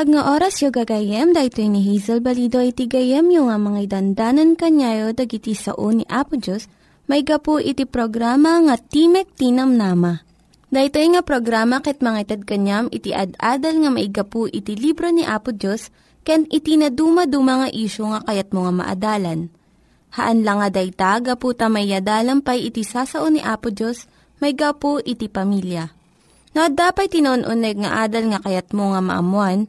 Naimbag nga oras yung gagayem, dahil ni Hazel Balido iti gayem yung nga mga dandanan kanyayo dagiti sao ni Apo Diyos, may gapu iti programa nga Timek Tinam Nama. Dahito nga programa ket mga itad kanyam iti ad-adal nga maigapu iti libro ni Apo Diyos, ken iti na dumaduma nga isyo nga kayat mga maadalan. Haan lang nga dayta, gapu tamay pay iti sasao ni Apo Diyos, may gapu iti pamilya. No, dapat tinon-uneg nga adal nga kayat mo nga maamuan,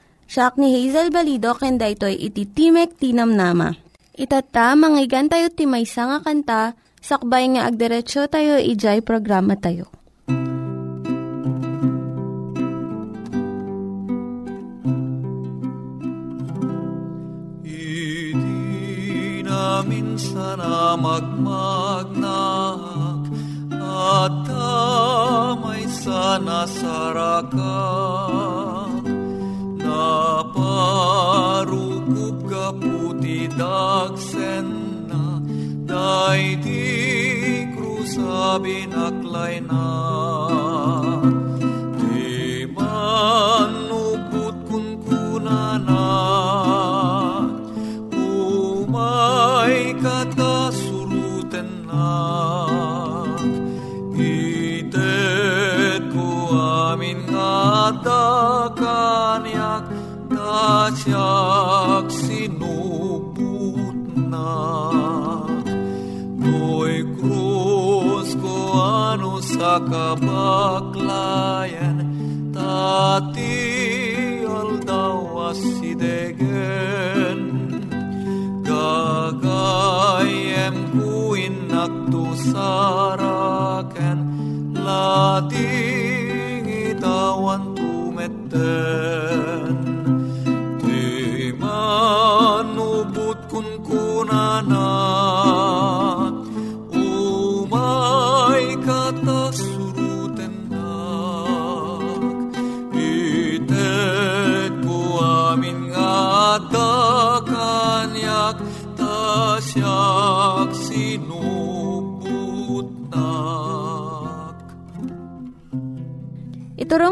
Siya ni Hazel Balido, kenda ito'y iti Timek Tinam Nama. Itata, manggigan tayo timaysa nga kanta, sakbay nga agderetsyo tayo, ijay programa tayo. Idi na minsan na magmagnak at damay sana sarakan Naparukup ka puti dagsen na. Day di krusabi naklay ano sa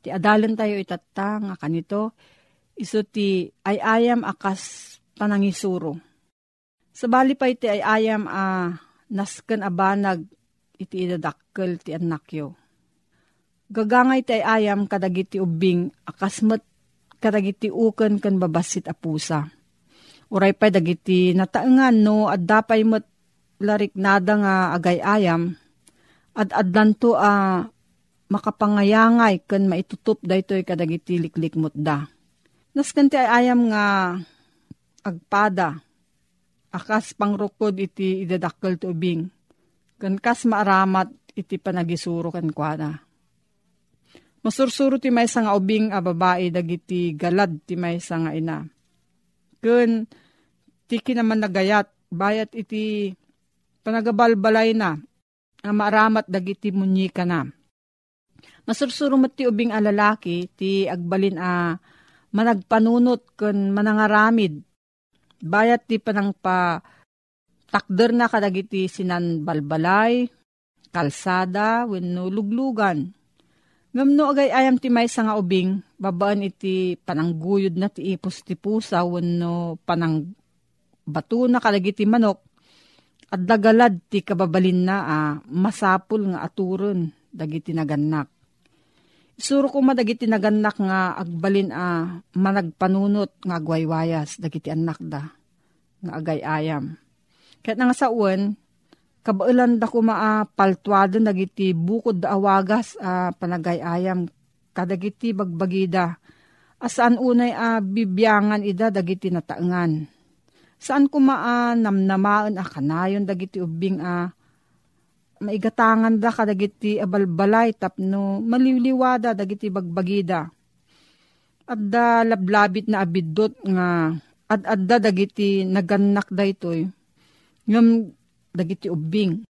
Ti adalan tayo itata nga kanito, iso ti ayayam akas panangisuro. Sabali pa iti ayayam a nasken abanag iti idadakkel ti anakyo. Gagangay ti ayayam kadagiti ubing akas met kadagiti uken ken babasit a pusa. Uray pa dagiti nataengan no at dapay met larik nada nga agay-ayam at adlanto a makapangayangay ken maitutup daytoy kadagiti liklikmot da. Nas kanti ay ayam nga agpada akas pangrukod iti idadakkel ti ubing. Kan kas maaramat iti panagisuro kan kuana. Masursuro ti may nga ubing a babae dagiti galad ti may nga ina. Kun tiki naman nagayat, bayat iti panagabalbalay na, ang maaramat dagiti munyika na. Masursuro ti ubing a lalaki, ti agbalin a managpanunot kun manangaramid. Bayat ti panang pa takder na kadagiti sinan balbalay, kalsada, wenno luglugan Ngamno agay ayam ti may nga ubing, babaan iti panangguyod na ti ipos ti pusa, wano panang bato na kalagiti manok, at dagalad ti kababalin na ah, masapul nga aturon, dagiti naganak. Isuro ko madagiti naganak nga agbalin a ah, managpanunot nga agwaywayas, dagiti anak da, nga agay ayam. Kaya nga sa uwan, kabailan da ko maapaltuado nagiti bukod da awagas a uh, panagayayam kadagiti bagbagida asaan unay a uh, bibiyangan ida dagiti nataengan saan ko maa namnamaan a kanayon dagiti ubing a maigatangan da kadagiti abalbalay tapno maliliwada dagiti bagbagida at da lablabit na abidot nga at adda dagiti naganak da itoy ngam dagiti ubing.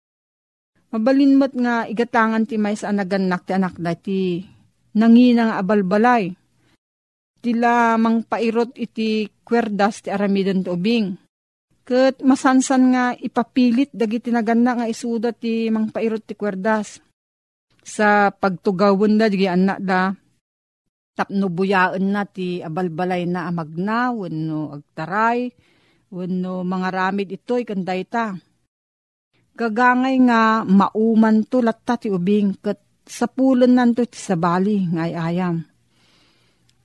Mabalinmat nga igatangan ti may sa anaganak ti anak da ti nangina nga abalbalay. Tila mang pairot iti kwerdas ti aramidan ti ubing. Kat masansan nga ipapilit dagiti nagana nga isuda ti mang pairot ti kwerdas. Sa pagtugawon da, di anak da, tapno buyaan na ti abalbalay na amagna, wano agtaray, wano mga ramid ito'y kanday ta Gagangay nga mauman to latta ti ubing kat sa pulon nanto ti sabali ngay ayam.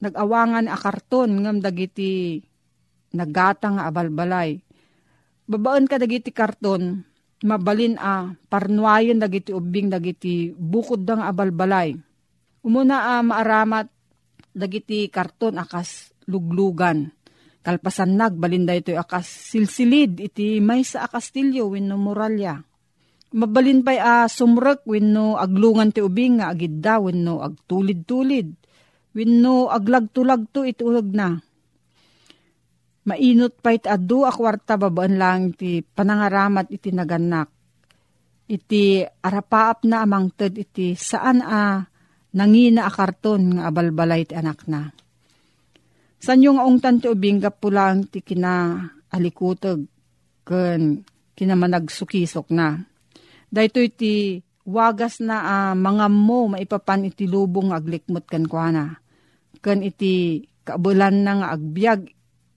nagawangan a karton ngam dagiti nagata nga abalbalay. Babaan ka dagiti karton, mabalin a parnuayon dagiti ubing dagiti bukod dang abalbalay. Umuna a maaramat dagiti karton akas luglugan. Kalpasan nag balinda ito akas silsilid iti may sa akastilyo win no muralya Mabalin pa'y a sumrek wenno aglungan ti ubing nga agidda wenno agtulid-tulid. Wenno aglag-tulagto itulag na. Mainot pa iti adu a kwarta babaan lang ti panangaramat iti naganak. Iti arapaap na amang ted iti saan a nangina a karton nga abalbalay ti anak na. San yung aungtan ti ubing pulang ti kina alikutog ken kinamanagsukisok na Dahito iti wagas na uh, mga mo maipapan iti lubong aglikmot kan kuana. Kan iti kaabulan na nga agbyag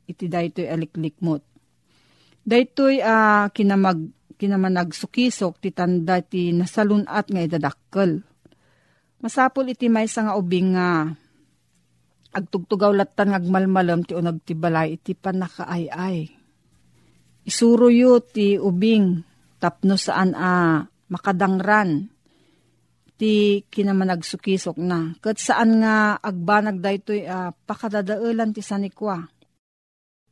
iti daytoy aliklikmot. Daytoy uh, kinamag kinamanagsukisok ti tanda ti nasalunat nga idadakkel. Masapol iti may nga ubing nga agtugtugaw latan ngagmalmalam ti unag ti balay iti panakaayay. Isuro yu ti ubing tapno saan a makadangran ti kinamanagsukisok na. Kat saan nga agbanag daytoy uh, pakadadaulan ti sanikwa.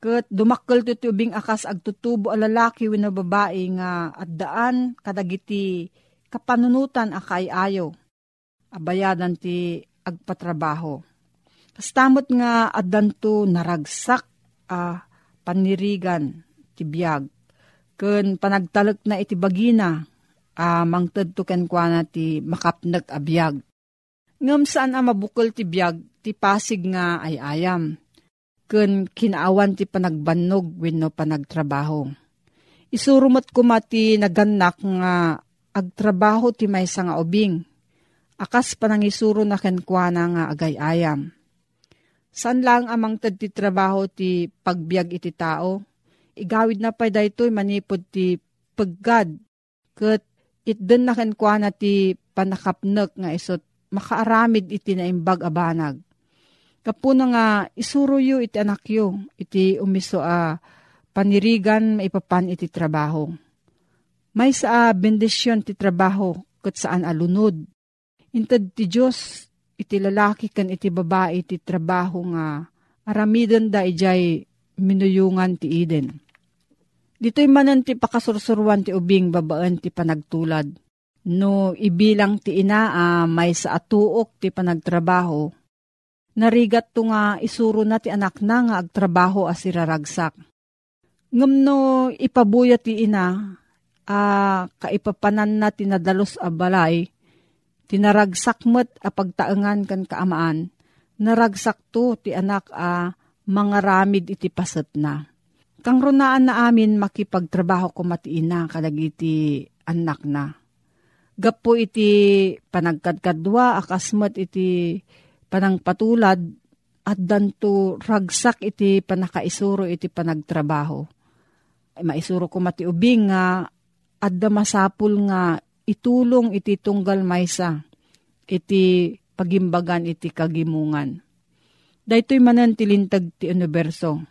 Kat dumakkel ti tubing akas agtutubo a lalaki wino babae nga at daan kadagiti kapanunutan akay ayo. Abayadan ti agpatrabaho. Kastamot nga addanto naragsak a uh, panirigan ti biyag Kun panagtalek na iti bagina, uh, mangtad to ken ti makapnag abiyag. Ngam saan ang mabukol ti biyag, ti pasig nga ay ayam. Kun kinaawan ti panagbannog wenno panagtrabaho. Isurumat ko mati naganak nga agtrabaho ti may nga ubing. Akas panangisuro na kenkwana nga agay ayam. San lang amang tad trabaho ti pagbiag iti tao? igawid na pa daytoy manipod ti paggad. Kat itden na kwa na ti panakapnek nga isot makaaramid iti na imbag abanag. Kapuna nga isuro yu iti anak yu, iti umiso a panirigan maipapan iti trabaho. May sa bendisyon ti trabaho kat saan alunod. Intad ti Diyos iti lalaki kan iti babae iti trabaho nga aramidon da ijay minuyungan ti Eden. Dito'y manan ti pakasursuruan ti ubing babaan ti panagtulad. No ibilang ti ina uh, may sa atuok ti panagtrabaho, narigat to nga isuro na ti anak na nga agtrabaho as iraragsak. Ngam no ipabuya ti ina, uh, kaipapanan na tinadalos a balay, tinaragsak met a pagtaengan kan kaamaan, naragsak to ti anak a uh, mga ramid iti paset na. Kang runaan na amin makipagtrabaho ko matiina kadagiti anak na. Gapo iti panagkadkadwa akasmat iti panangpatulad at danto ragsak iti panakaisuro iti panagtrabaho. Ay, maisuro ko mati ubing nga at masapul nga itulong iti tunggal maysa iti pagimbagan iti kagimungan. Daytoy manan tilintag ti universo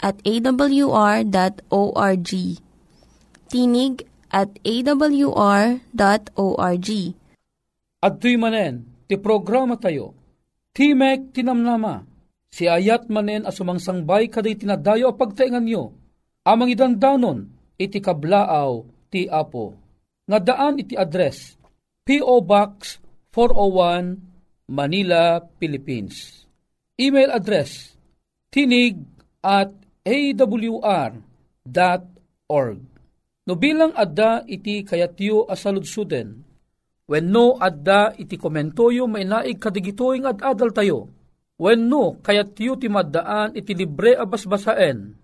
at awr.org. Tinig at awr.org. At tuy manen, ti programa tayo, Timek Tinamnama, si ayat manen asumangsangbay kaday tinadayo a pagtaingan nyo, amang idandanon, iti kablaaw ti Apo. Nga daan iti address, P.O. Box 401, Manila, Philippines. Email address, tinig at awr.org. No bilang adda iti kayatyo asaludsuden, when no adda iti komentoyo may naig kadigitoy ad adal tayo, when no kayatyo ti maddaan iti libre abasbasaen,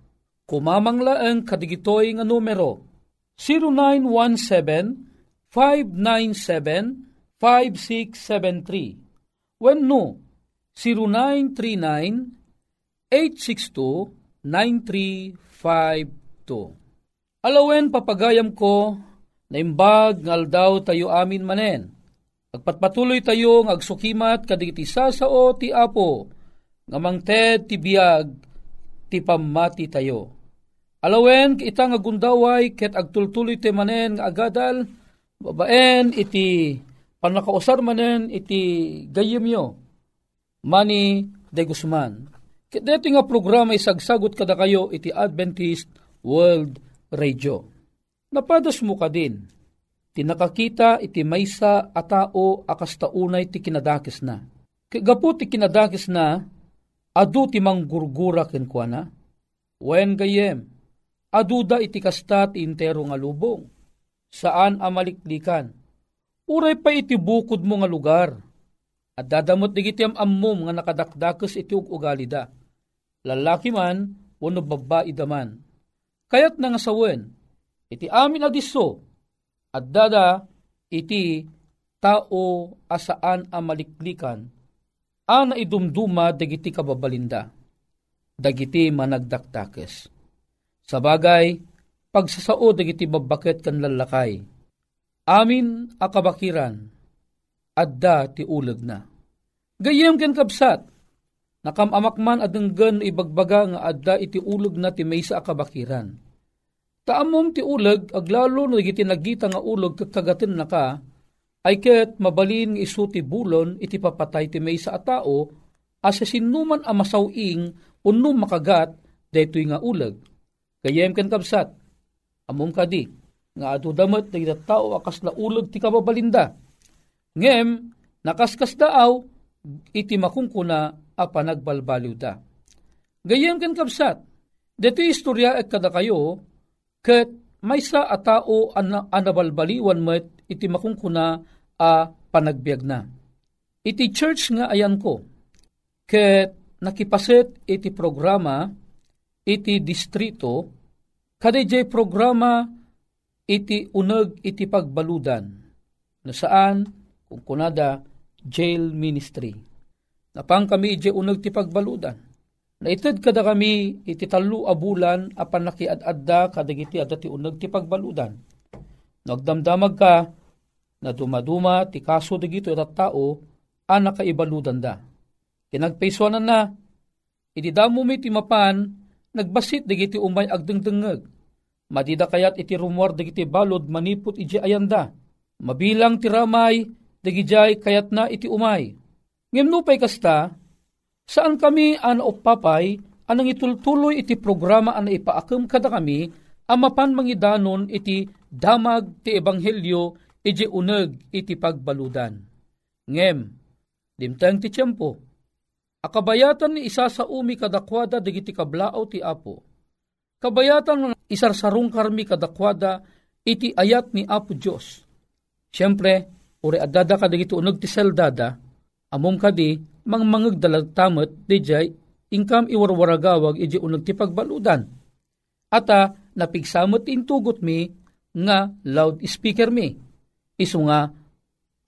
kumamanglaeng kadigitoy nga numero 0917-597-5673 when no 0939 862 9352. Alawen papagayam ko na imbag ngal daw tayo amin manen. Agpatpatuloy tayo ng agsukimat kadigiti sao ti apo nga mangted ti biyag ti pamati tayo. Alawen kita nga gundaway ket agtultuloy ti manen nga agadal babaen iti panakausar manen iti gayemyo. Mani de Guzman. Dito nga programa isagsagot kada kayo iti Adventist World Radio. Napadas mo ka din. Tinakakita iti maysa a tao akas taunay ti kinadakis na. Kagapo ti kinadakis na, adu ti manggurgura kenkwana. Wen gayem, aduda iti kasta ti intero nga lubong. Saan amaliklikan? Uray pa iti bukod mo nga lugar. At dadamot digiti am ammom nga nakadakdakes iti ugali da lalaki man, wano babae daman. Kayat nga sawen, iti amin adiso, at dada iti tao asaan a maliklikan, ana idumduma dagiti kababalinda, dagiti managdaktakes. Sa bagay, pagsasao dagiti babaket kan lalakay, amin akabakiran, adda ti ulag na. Gayem ken kapsat, Nakamamakman adenggan ibagbaga nga adda iti ulog na ti maysa akabakiran. Taamom ti ulag aglalo no iti nagita nga ulog kakagatin na ka, ay ket mabalin nga isuti bulon iti papatay ti may sa atao asa sinuman a masawing unno makagat daytoy nga uleg. Kayem ken kapsat, amom kadi, nga adu damat dagiti tao akas na uleg ti kababalinda. Ngem, nakaskas daaw, iti makungkuna a panagbalbaliw da. Gayem ken kapsat, dito istorya at kada kayo, ket may sa a an anabalbaliwan met iti makungkuna a panagbiag na. Iti church nga ayan ko, ket nakipaset iti programa iti distrito, kadayjay programa iti uneg iti pagbaludan, na saan, kung kunada, jail ministry. Napang kami iti uneg ti pagbaludan. Naitid kada kami iti talo abulan apan nakiad-adda kadagiti adda ti uneg ti pagbaludan. Nagdamdamag ka na dumaduma ti kaso dagito iti tao a nakaibaludan da. Kinagpaisonan na, iti damo mi ti mapan, nagbasit dagiti umay agdengdengeg. Madida kayat iti rumor dagiti balod manipot iti ayanda. Mabilang ti ramay, dagijay kayat na iti umay. Ngem nupay kasta, saan kami an o papay, anang itultuloy iti programa an ipaakam kada kami, amapan mangidanon iti damag ti ebanghelyo iti uneg iti pagbaludan. Ngem, dimtang ti tiyempo, akabayatan ni isa sa umi kadakwada digiti kablao ti apo. Kabayatan ng isarsarong karmi kadakwada iti ayat ni Apo Diyos. Siyempre, uri adada ka digiti unag ti seldada, amom kadi, mang mangag dalagtamot, dijay, ingkam iwarwaragawag iji unag ti pagbaludan. Ata, napigsamot intugot mi, nga loud speaker mi. Isu nga,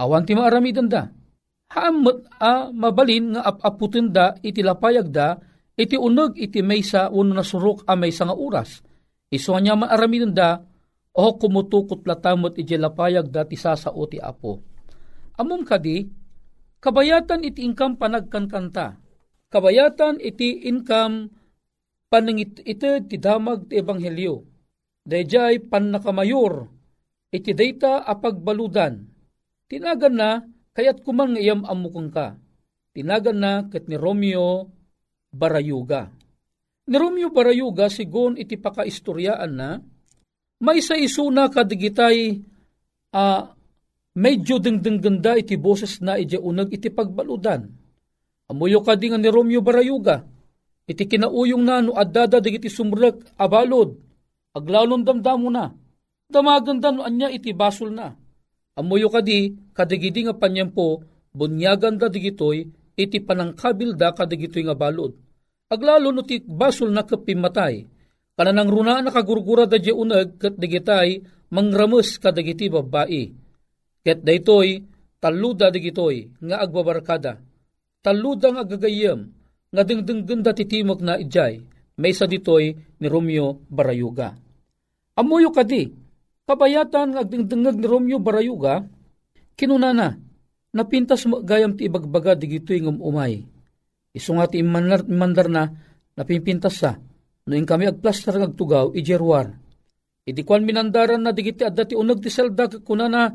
awan ti maaramidan da. Haamot a mabalin nga apaputin da iti lapayag da, iti unag iti maysa uno na surok a maysa nga oras. Isu nga niya maaramidan da, o kumutukot latamot iti lapayag da ti sasao ti apo. Amom kadi, kabayatan iti income panagkankanta. Kabayatan iti income panangit iti ti damag ti ebanghelyo. Dayjay pan nakamayor iti data apagbaludan. Tinagan na kayat kuman nga iyam amukang ka. Tinagan na ket ni Romeo Barayuga. Ni Romeo Barayuga sigon iti pakaistoryaan na may sa isuna kadigitay uh, medyo dengdeng iti boses na iti unag iti pagbaludan. Amuyo ka nga ni Romeo Barayuga, iti kinauyong na no adada digiti sumrek abalod, aglalon damdamo na, damaganda no anya iti basol na. Amuyo ka di, kadigidi nga panyempo, bunyagan da digitoy, iti panangkabil da kadigitoy nga balod. Aglalo no ti basol na kapimatay, kananang runa nakagurgura da di unag kat digitay, mangramus kadagiti babae. Ket daytoy, taluda digitoy, nga agbabarkada. Taluda nga agagayam, nga dingdingganda titimok na ijay, may sa ditoy ni Romeo Barayuga. Amuyo kadi, kabayatan nga agdingdingag ni Romeo Barayuga, kinunana, napintas mo gayam ti ibagbaga digitoy ng umay. Iso nga ti imandar, imandar na, napimpintas sa, noing kami agplastar ng agtugaw, ijerwar. Iti kwan minandaran na digiti adda ti unag ti selda kunana,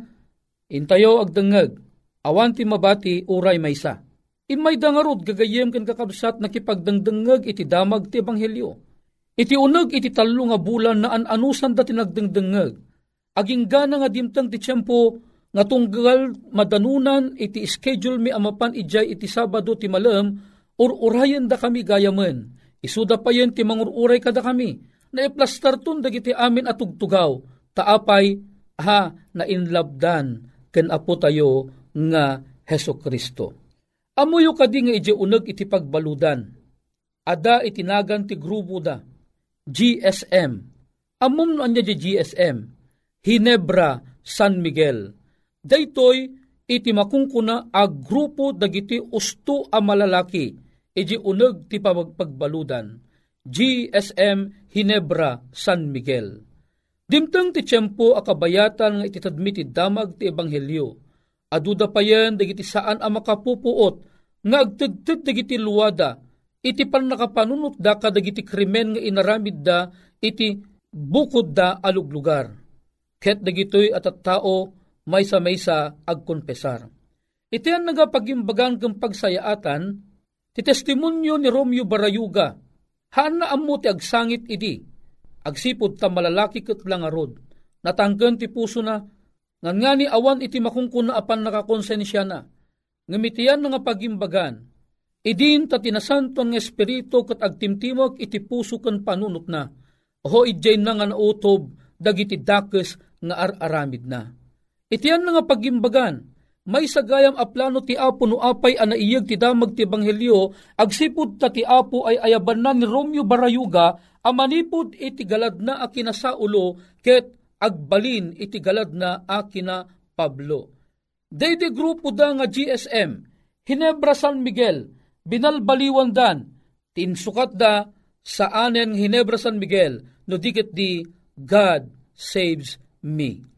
intayo agdangag, awan ti mabati uray maysa. Imay dangarod gagayem ken kakabsat nakipagdangdangag iti damag ti ebanghelyo. Iti unag iti talo nga bulan na an-anusan da tinagdangdangag. Aging gana nga dimtang ti tiyempo nga tunggal madanunan iti schedule mi amapan ijay iti Sabado ti malam or urayan da kami gayamen. Isuda pa yan ti mangururay kada kami na iplastar tun dagiti amin at tugtugaw. Taapay ha na inlabdan ken apo tayo nga Heso Kristo. Amuyo kadi nga iti uneg iti pagbaludan. Ada itinagan ti grupo da. GSM. Amum no anya di GSM. Hinebra San Miguel. Daytoy iti makungkuna a grupo dagiti usto a malalaki iti uneg ti pagbaludan. GSM Hinebra San Miguel. Dimtang ti tiyempo a kabayatan nga ititadmi ti damag ti ebanghelyo aduda pa yan dagiti saan ang makapupuot nga agtagtag dagiti luwada iti pan nakapanunot da kadagiti krimen nga inaramid da iti bukod da aluglugar. Ket dagitoy at at tao may sa may sa agkonpesar. Iti ang nagapagimbagan kang pagsayaatan, ti testimonyo ni Romeo Barayuga, haan na amo ti agsangit idi, agsipod ta malalaki kat lang arod, natanggan ti puso na, ngan nga ni awan iti makungkuna apan nakakonsensya na, ngamitian nga pagimbagan, idin ta tinasanton ng espiritu kat agtimtimog iti puso kan panunot na, ho idjay na nga nautob, dagiti dakes nga ar-aramid na. Itiyan na nga pagimbagan, may sagayam a plano ti Apo no apay ana iyag ti damag ti Ebanghelyo, agsipud ta ti Apo ay ayaban na ni Romeo Barayuga, amanipod iti galad na akina sa ulo, ket agbalin iti galad na akina Pablo. Daydi grupo da nga GSM, Hinebra San Miguel, binalbaliwan dan, tinsukat da sa anen Hinebra San Miguel, no dikit di God saves me.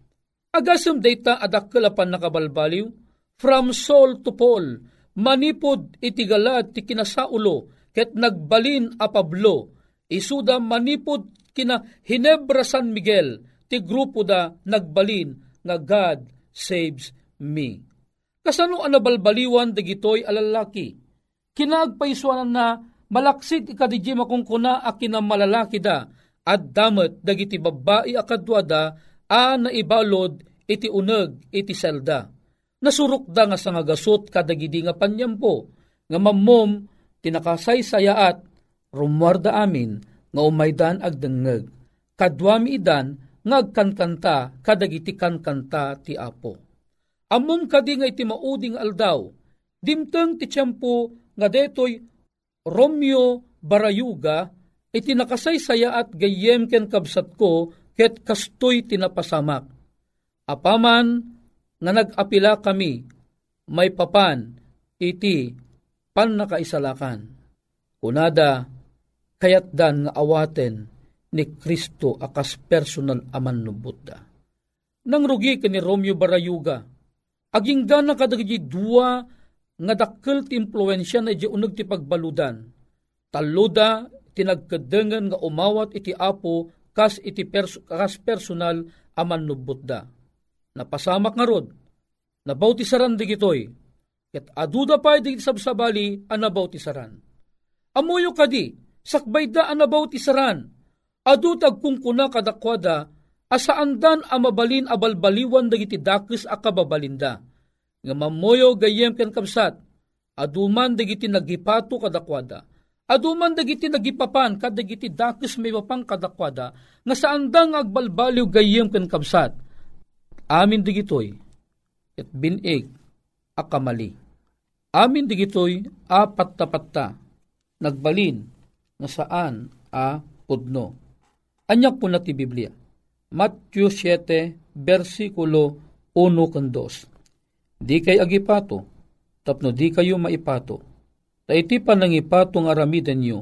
Agasam data adakkalapan nakabalbaliw, from Saul to Paul, manipod itigalad ti kinasaulo, ket nagbalin a Pablo, isuda manipod kina Hinebra San Miguel, ti grupo da nagbalin nga God saves me. Kasano ang nabalbaliwan dagitoy alalaki? Kinagpaisuanan na malaksid ikadijima kung kuna a kinamalalaki da, at damat dagiti babae akadwada a naibalod iti uneg iti selda. Nasurok da nga sa nga gasot kadagidi nga panyampo, nga mammom tinakasaysayaat rumwarda amin nga umaydan agdengeg. Kadwami idan nga agkankanta kadagiti kankanta ti apo. Amom kadi nga iti mauding aldaw, dimteng ti tiyempo nga detoy Romeo Barayuga iti nakasaysaya at gayem ken kabsat ko ket kastoy tinapasamak Apaman nga nag-apila kami, may papan, iti pan nakaisalakan. Kunada, kayat dan nga awaten ni Kristo akas personal aman no Buddha. Nang rugi ka ni Romeo Barayuga, aging gana kadagiti dua nga dakkel ti impluensya na di unag ti pagbaludan. Taluda tinagkadengan nga umawat iti apo kas iti pers- kas personal aman no Buddha napasamak nga rod, nabautisaran di gitoy, ket aduda pa di sabsabali ang nabautisaran. Amuyo kadi, sakbay da ang nabautisaran, adutag kung kuna kadakwada, asaandan ang mabalin abalbaliwan dagiti dakis a kababalinda. Nga mamoyo gayem ken kapsat, aduman dagiti nagipato kadakwada, aduman dagiti nagipapan kadagiti dakis may mapang kadakwada, nga saandang agbalbaliw gayem ken kapsat, Amin digitoy, at binig, akamali. Amin digitoy, apat tapatta, nagbalin, na saan a pudno. Anyak po na ti Biblia. Matthew 7, versikulo 1 kan 2. Di kay agipato, tapno di kayo maipato. Ta iti pa nang ipato nga aramiden nyo,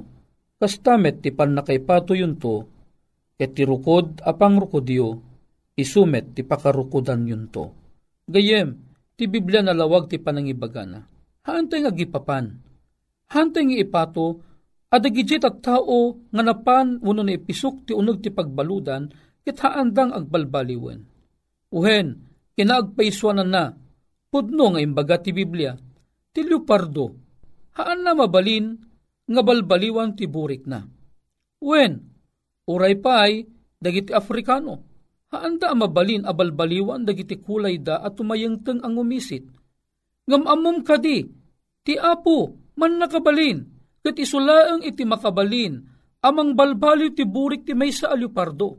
kastamet ti pan nakaipato yun to, ket ti rukod apang rukodyo, isumet ti pakarukudan yun to. Gayem, ti Biblia na lawag ti panangibagana. Haantay nga gipapan. Haantay nga ipato, adagijit at tao nga napan uno na ipisok ti unog ti pagbaludan, kit haandang agbalbaliwen. Uhen, kinaagpaiswanan na, pudno nga imbaga ti Biblia, ti leopardo, haan na mabalin, nga balbaliwan ti burik na. Wen, uray pay, dagiti Afrikano, Haanda mabalin abalbaliwan dagiti kulay da at tumayengteng ang umisit. Ngamamom kadi, ti apo, man nakabalin, kat isulaang iti makabalin, amang balbaliw ti burik ti may sa alupardo.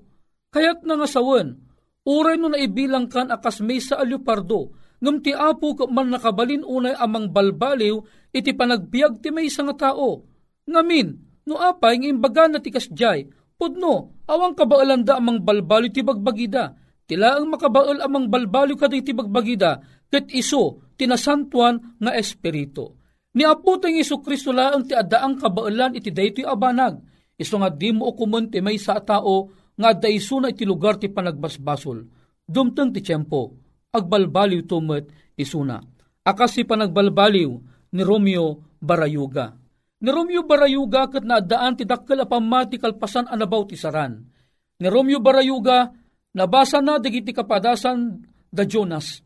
Kayat nga sawan, uray no naibilang kan akas may sa alupardo, ngam ti apo man nakabalin unay amang balbaliw, iti panagbiag ti may nga tao. Ngamin, no apay ng imbaga na ti kasjay, Pudno, awang kabaalan da amang balbalo ti bagbagida. Tila ang makabaal amang balbalo kada ti bagbagida, ket iso tinasantuan nga espiritu. Ni Apo tang Iso Kristo laang ti adaang kabaalan iti daytoy abanag. Iso nga di mo ukumun ti may sa tao nga daiso na iti lugar ti panagbasbasol. Dumtang ti tiyempo, agbalbaliw tumet isuna. Akas panagbalbaliw ni Romeo Barayuga Ni Romeo Barayuga kat naadaan ti dakkel a pamati kalpasan anabaw ti saran. Ni Romeo Barayuga nabasa na digiti kapadasan da Jonas.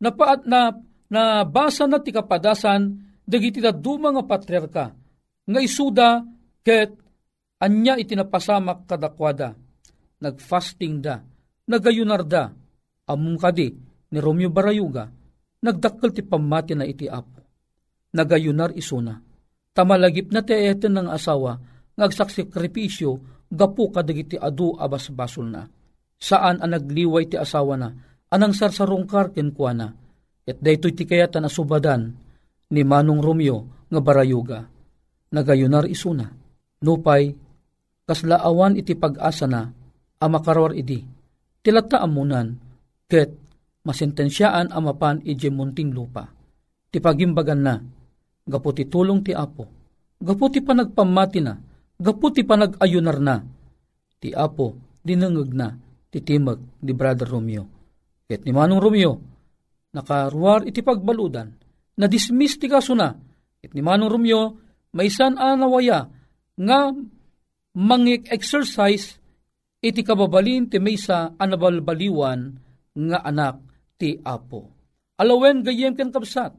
Napaat na nabasa na ti kapadasan dagiti da duma nga patriarka nga isuda ket anya itinapasamak kadakwada. Nagfasting da, nagayunar da, among kadi ni Romeo Barayuga, nagdakkel ti pamati na iti apo. Nagayunar isuna, tamalagip na ti eten ng asawa, ngagsaksikripisyo, gapu kadagiti adu abas basol na. Saan ang nagliway ti asawa na, anang sarsarong karken kwa na, at daytoy ti kayatan asubadan, ni Manong Romeo nga Barayuga. Nagayunar isuna, nupay, kaslaawan iti pag-asa na, amakarawar idi, tilata amunan, ket masentensyaan amapan ije munting lupa. Ti pagimbagan na, gaputi tulong ti apo, gaputi panagpamati na, gaputi panagayunar na, ti apo dinangag na, ti timag ni Brother Romeo. Ket ni Manong Romeo, nakaruar iti pagbaludan, na dismiss ti kaso na, ket ni Manong Romeo, maisan anawaya, nga mangik-exercise iti kababalin ti maysa anabalbaliwan nga anak ti apo. Alawen gayem ken kapsat.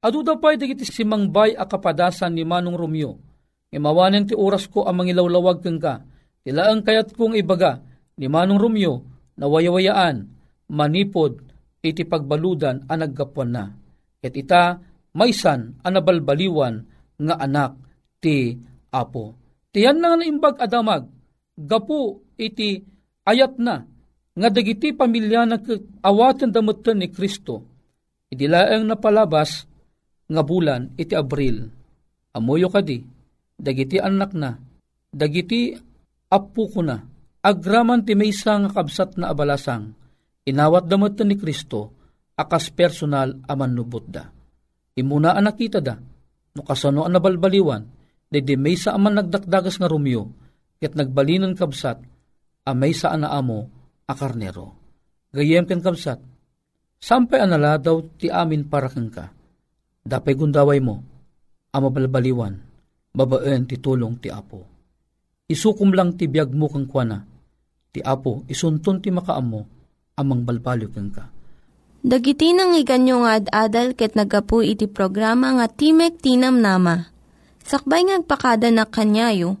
Adu da pay dagiti simangbay a kapadasan ni Manong Romeo. Imawanen ti oras ko ang mangilawlawag keng ka. Tilaang kayat kong ibaga ni Manong Romeo na wayawayaan, manipod, iti pagbaludan ang naggapuan na. Ket ita, maysan anabalbaliwan nga anak ti apo. Tiyan na nga imbag adamag, gapu iti ayat na, nga dagiti pamilya na awatan damutan ni Kristo, idilaang napalabas nga bulan iti Abril. Amoyo kadi, dagiti anak na, dagiti apu ko na, agraman ti maysa nga kabsat na abalasang, inawat damutan ni Kristo, akas personal aman nubot da. Imuna ang nakita da, no kasano ang nabalbaliwan, Dede may sa aman nagdakdagas nga Romeo, ket nagbalinan kabsat, a may sa amo a karnero. Gayem ken kabsat, sampay anala daw ti amin para kang ka. Dapay gundaway mo, ama balbaliwan, babaen ti tulong ti apo. Isukum lang ti biyag mo kang kwana, ti apo isunton ti makaamo, amang balbalyo kang ka. Dagiti nang iganyo nga ad-adal ket nagapu iti programa nga Timek Tinam Nama Sakbay ngagpakada na kanyayo,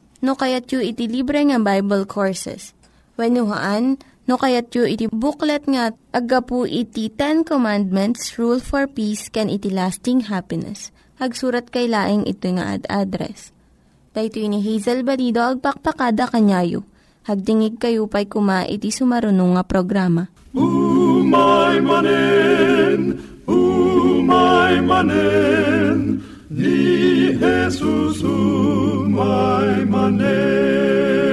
no kayat yu iti libre nga Bible Courses. When no kayat yu iti booklet nga agapu iti Ten Commandments, Rule for Peace, can iti lasting happiness. Hagsurat kay laing ito nga ad address. Daytoy ni Hazel Balido agpakpakada kanyayo. Hagdingig kayo pa'y kuma iti sumarunong nga programa. Umay manen, umay manen, ni Jesusu mai manen.